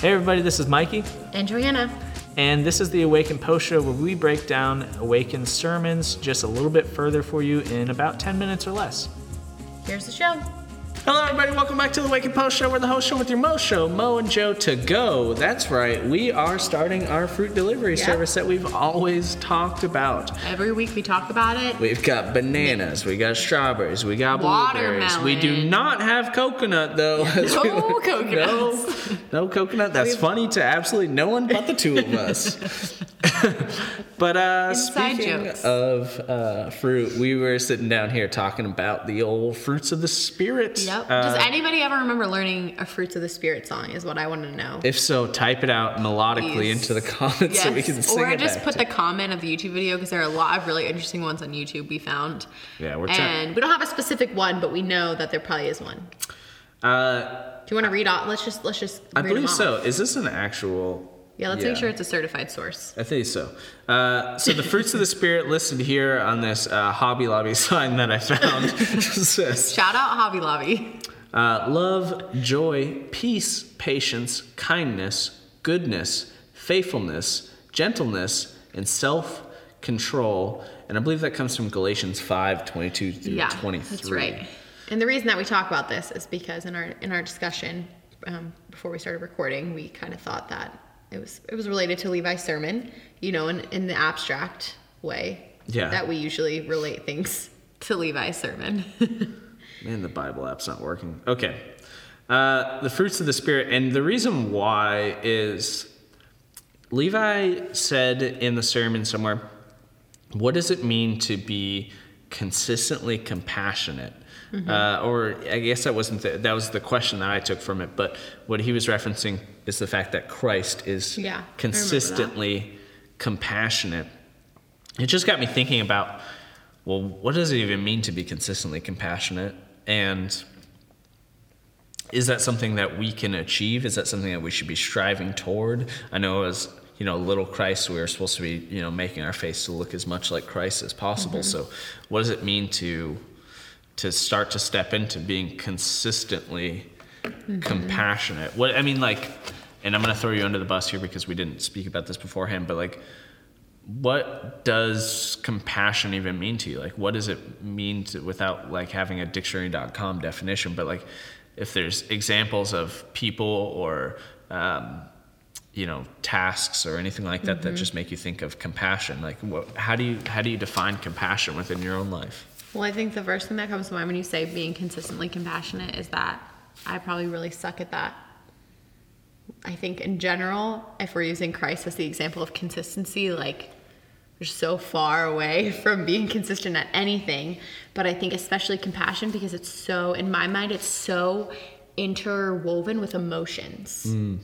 Hey everybody, this is Mikey, And Johanna. and this is the Awaken Post Show where we break down Awaken sermons just a little bit further for you in about 10 minutes or less. Here's the show. Hello everybody, welcome back to the Awaken Post Show. We're the host show with your Mo Show, Mo and Joe to go. That's right, we are starting our fruit delivery Yep. service that we've always talked about. Every week we talk about it. We've got bananas, we got strawberries, we got blueberries. We do not have coconut though. No coconuts. No, no coconut. That's funny to absolutely no one but the two of us. But uh, Inside speaking jokes. of uh, fruit, we were sitting down here talking about the old fruits of the spirit. Yep. Uh, Does anybody ever remember learning a Fruits of the Spirit song? Is what I want to know. if so, type it out melodically Please. into the comments so we can sing or it Or just put to the comment of the YouTube video because there are a lot of really interesting ones on YouTube we found. Yeah, we're trying- And we don't have a specific one, but we know that there probably is one. Uh, Do you want to read off? Let's just let's just. I believe so. Is this an actual? Yeah, let's make sure it's a certified source. I think so. Uh, so the fruits of the spirit listed here on this uh, Hobby Lobby sign that I found says Shout out Hobby Lobby. uh, love, joy, peace, patience, kindness, goodness, faithfulness, gentleness, and self-control. And I believe that comes from Galatians 5, 22 through Yeah, 23. that's right. And the reason that we talk about this is because in our in our discussion um, before we started recording, we kind of thought that it was it was related to Levi's sermon, you know, in, in the abstract way Yeah. that we usually relate things to Levi's sermon. Man, the Bible app's not working. Okay. Uh, the fruits of the Spirit. And the reason why is Levi said in the sermon somewhere, What does it mean to be consistently compassionate? Uh, or I guess that wasn't the, that was the question that I took from it. But what he was referencing is the fact that Christ is Yeah, I remember that. consistently compassionate. It just got me thinking about, well, what does it even mean to be consistently compassionate? And is that something that we can achieve? Is that something that we should be striving toward? I know as you know, little Christ, we are supposed to be, you know, making our face to look as much like Christ as possible. Mm-hmm. So, what does it mean to to start to step into being consistently Mm-hmm. compassionate? What I mean, like, and I'm going to throw you under the bus here because we didn't speak about this beforehand, but like, what does compassion even mean to you? Like, what does it mean to, without like having a dictionary.com definition? But like, if there's examples of people or, um, you know, tasks or anything like that that mm-hmm. just make you think of compassion, like, what, how do you how do you define compassion within your own life? well, I think the first thing that comes to mind when you say being consistently compassionate is that I probably really suck at that. I think in general, if we're using Christ as the example of consistency, like we're so far away from being consistent at anything. But I think especially compassion because it's so, in my mind, it's so interwoven with emotions. Mm.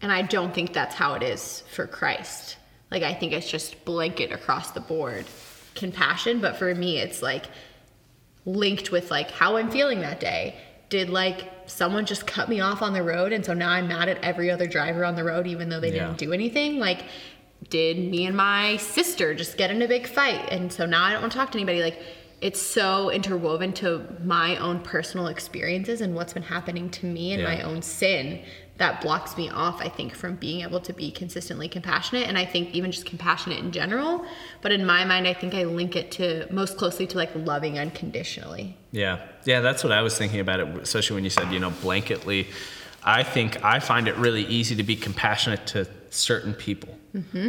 And I don't think that's how it is for Christ. Like I think it's just blanket across the board compassion, but for me it's like linked with like how I'm feeling that day. Did like someone just cut me off on the road and so now I'm mad at every other driver on the road even though they Yeah. didn't do anything? Like did me and my sister just get in a big fight and so now I don't want to talk to anybody like it's so interwoven to my own personal experiences and what's been happening to me and Yeah. my own sin that blocks me off i think from being able to be consistently compassionate and i think even just compassionate in general but in my mind i think i link it to most closely to like loving unconditionally Yeah, yeah, that's what I was thinking about it, especially when you said, you know, blanketly. I think I find it really easy to be compassionate to certain people.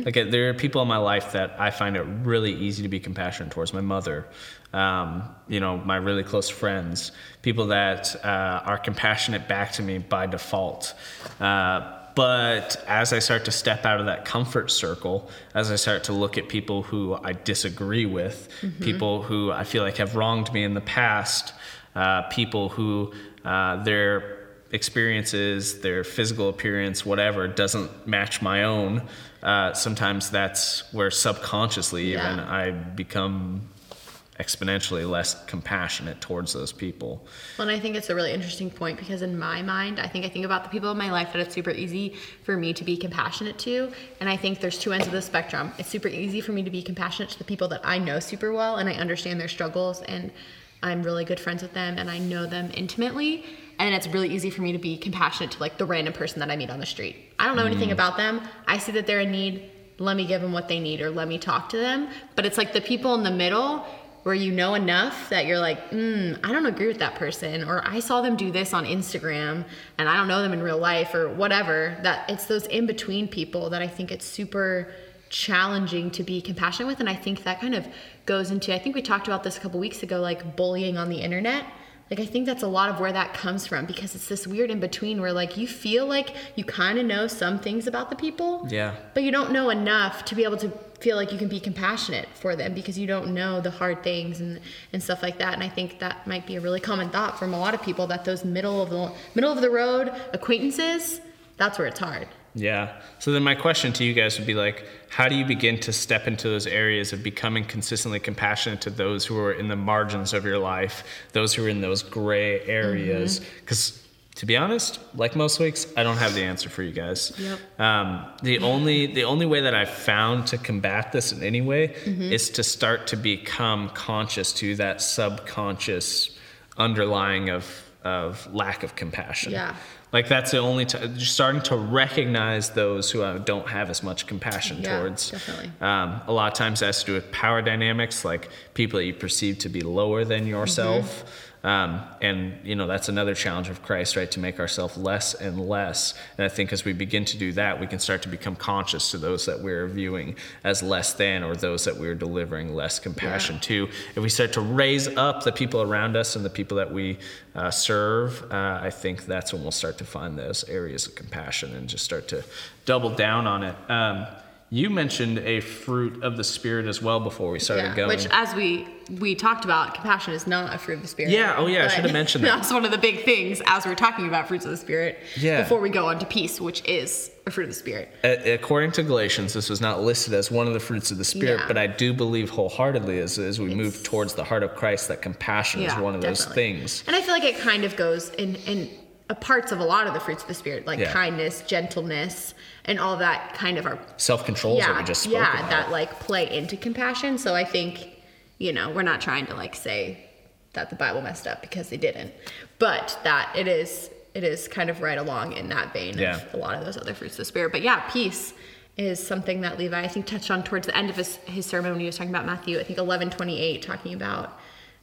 Like uh, there are people in my life that I find it really easy to be compassionate towards. My mother, um, you know, my really close friends, people that uh, are compassionate back to me by default. Uh, but as I start to step out of that comfort circle, as I start to look at people who I disagree with, people who I feel like have wronged me in the past, uh, people who uh, their experiences, their physical appearance, whatever, doesn't match my own, uh, sometimes that's where subconsciously Yeah. even I become exponentially less compassionate towards those people. Well, and I think it's a really interesting point because in my mind, I think I think about the people in my life that it's super easy for me to be compassionate to. And I think there's two ends of the spectrum. It's super easy for me to be compassionate to the people that I know super well and I understand their struggles and I'm really good friends with them and I know them intimately. And it's really easy for me to be compassionate to like the random person that I meet on the street. I don't know anything about them. I see that they're in need. Let me give them what they need or let me talk to them. But it's like the people in the middle where you know enough that you're like, mm, I don't agree with that person, or I saw them do this on Instagram and I don't know them in real life, or whatever. That it's those in between people that I think it's super challenging to be compassionate with. And I think that kind of goes into, I think we talked about this a couple weeks ago, like bullying on the internet. Like I think that's a lot of where that comes from because it's this weird in between where like you feel like you kind of know some things about the people, Yeah. but you don't know enough to be able to feel like you can be compassionate for them because you don't know the hard things and and stuff like that. And I think that might be a really common thought from a lot of people that those middle of the middle of the road acquaintances, that's where it's hard. Yeah. So then my question to you guys would be like, how do you begin to step into those areas of becoming consistently compassionate to those who are in the margins of your life, those who are in those gray areas? Because to be honest, like most weeks, I don't have the answer for you guys. Yep. Um, the only the only way that I've found to combat this in any way is to start to become conscious to that subconscious underlying of of lack of compassion. Yeah. Like that's the only time starting to recognize those who uh, don't have as much compassion Yeah, towards. definitely. Um, a lot of times that has to do with power dynamics, like people that you perceive to be lower than yourself. Mm-hmm. Um, and you know that's another challenge of Christ, right? To make ourselves less and less. And I think as we begin to do that, we can start to become conscious to those that we're viewing as less than, or those that we're delivering less compassion Yeah. to. If we start to raise up the people around us and the people that we uh, serve, uh, I think that's when we'll start to find those areas of compassion and just start to double down on it. Um, you mentioned a fruit of the spirit as well before we started Yeah, going. which as we we talked about, compassion is not a fruit of the spirit. Yeah, oh yeah, I should have mentioned that. That's one of the big things as we're talking about fruits of the spirit. Yeah. Before we go on to peace, which is a fruit of the spirit. A- According to Galatians, this was not listed as one of the fruits of the Spirit, Yeah. but I do believe wholeheartedly as, as we move towards the heart of Christ that compassion is one of those things. And I feel like it kind of goes in in a parts of a lot of the fruits of the spirit, like Yeah. kindness, gentleness, and all that kind of are Self control is what yeah, we just spoke yeah, about. that like play into compassion. So I think, you know, we're not trying to like say that the Bible messed up because they didn't, but that it is it is kind of right along in that vein Yeah. of a lot of those other fruits of the spirit. But yeah, peace is something that Levi I think touched on towards the end of his, his sermon when he was talking about Matthew, I think eleven twenty eight, talking about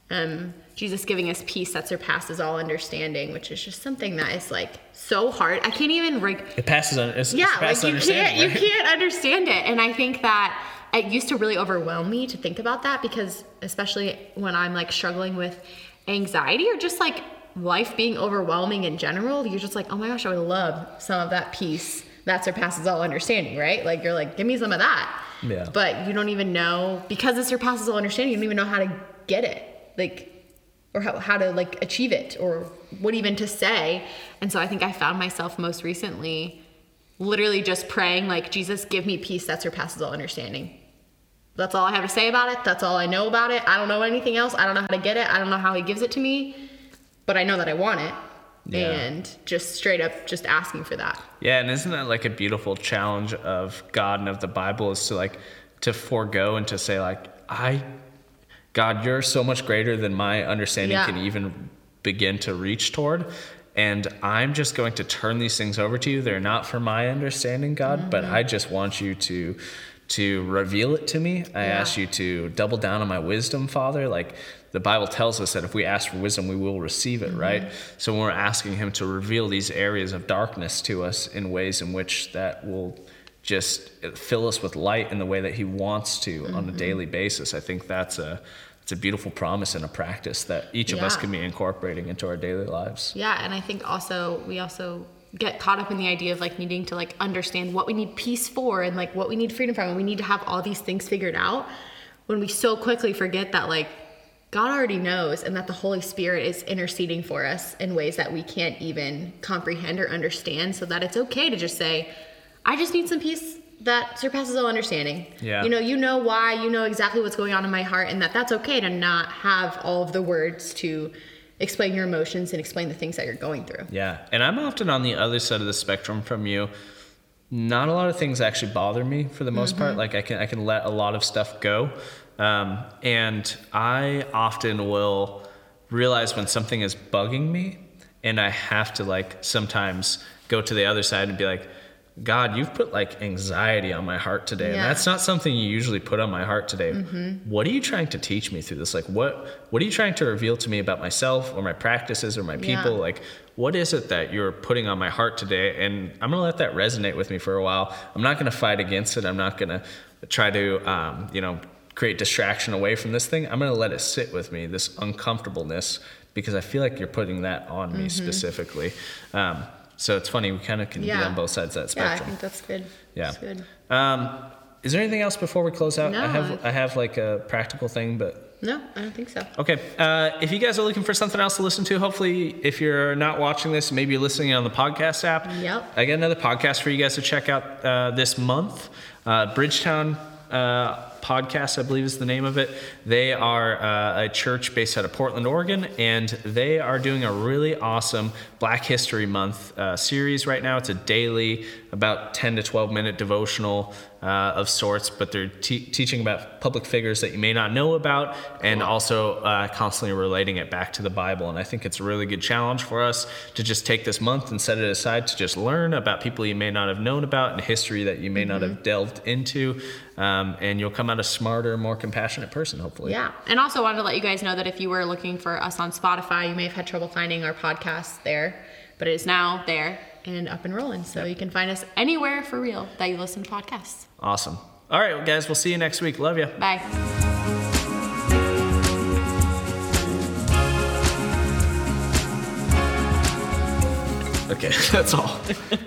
um, Jesus giving us peace that surpasses all understanding, which is just something that is like so hard. I can't even like it passes on. It's, yeah, it's like you can't you can't understand it, and I think that it used to really overwhelm me to think about that because especially when I'm like struggling with anxiety or just like life being overwhelming in general, you're just like, oh my gosh, I would love some of that peace that surpasses all understanding, right? Like you're like, give me some of that. Yeah. But you don't even know because it surpasses all understanding. You don't even know how to get it, like, or how, how to like achieve it, or what even to say. And so I think I found myself most recently literally just praying like jesus give me peace that surpasses all understanding. That's all i have to say about it. That's all i know about it. I don't know anything else. I don't know how to get it. I don't know how he gives it to me but i know that i want it. Yeah. and just straight up just asking for that. Yeah, and isn't that like a beautiful challenge of God and of the Bible is to like to forego and to say like I God, you're so much greater than my understanding Yeah. can even begin to reach toward. And I'm just going to turn these things over to you. They're not for my understanding, God, but Mm-hmm. I just want you to to reveal it to me. I Yeah. ask you to double down on my wisdom, Father. Like the Bible tells us that if we ask for wisdom, we will receive it, right? So when we're asking Him to reveal these areas of darkness to us in ways in which that will just fill us with light in the way that He wants to on a daily basis, I think that's a it's a beautiful promise and a practice that each of us can be incorporating into our daily lives. yeah and i think also we also get caught up in the idea of like needing to like understand what we need peace for and like what we need freedom from and we need to have all these things figured out when we so quickly forget that like God already knows and that the Holy Spirit is interceding for us in ways that we can't even comprehend or understand so that it's okay to just say I just need some peace that surpasses all understanding. Yeah. You know, you know why, you know exactly what's going on in my heart and that that's okay to not have all of the words to explain your emotions and explain the things that you're going through. Yeah, and I'm often on the other side of the spectrum from you. Not a lot of things actually bother me for the most part. Like I can I can let a lot of stuff go, um, and I often will realize when something is bugging me, and I have to like sometimes go to the other side and be like, God, you've put like anxiety on my heart today, and that's not something you usually put on my heart today. What are you trying to teach me through this? Like, what what are you trying to reveal to me about myself or my practices or my people? Yeah. Like, what is it that you're putting on my heart today? And I'm gonna let that resonate with me for a while. I'm not gonna fight against it. I'm not gonna try to, um, you know, create distraction away from this thing. I'm gonna let it sit with me, this uncomfortableness, because I feel like you're putting that on me specifically. Um, so it's funny, we kind of can be on both sides of that spectrum. Yeah, I think that's good. Yeah. That's good. Um, is there anything else before we close out? No, I have I- I have like a practical thing, but No, I don't think so. Okay. Uh, if you guys are looking for something else to listen to, hopefully, if you're not watching this, maybe you're listening on the podcast app. Yep. I got another podcast for you guys to check out uh, this month. Uh, Bridgetown uh, Podcast, I believe is the name of it. They are uh, a church based out of Portland, Oregon, and they are doing a really awesome Black History Month uh, series right now. It's a daily, about 10 to 12 minute devotional uh, of sorts, but they're te- teaching about public figures that you may not know about and also uh, constantly relating it back to the Bible. And I think it's a really good challenge for us to just take this month and set it aside to just learn about people you may not have known about and history that you may not have delved into. Um, and you'll come out a smarter, more compassionate person, hopefully. Yeah. And also wanted to let you guys know that if you were looking for us on Spotify, you may have had trouble finding our podcast there, but it is now there and up and rolling. So you can find us anywhere for real that you listen to podcasts. Awesome. All right, guys, we'll see you next week. Love you. Bye. Okay, that's all.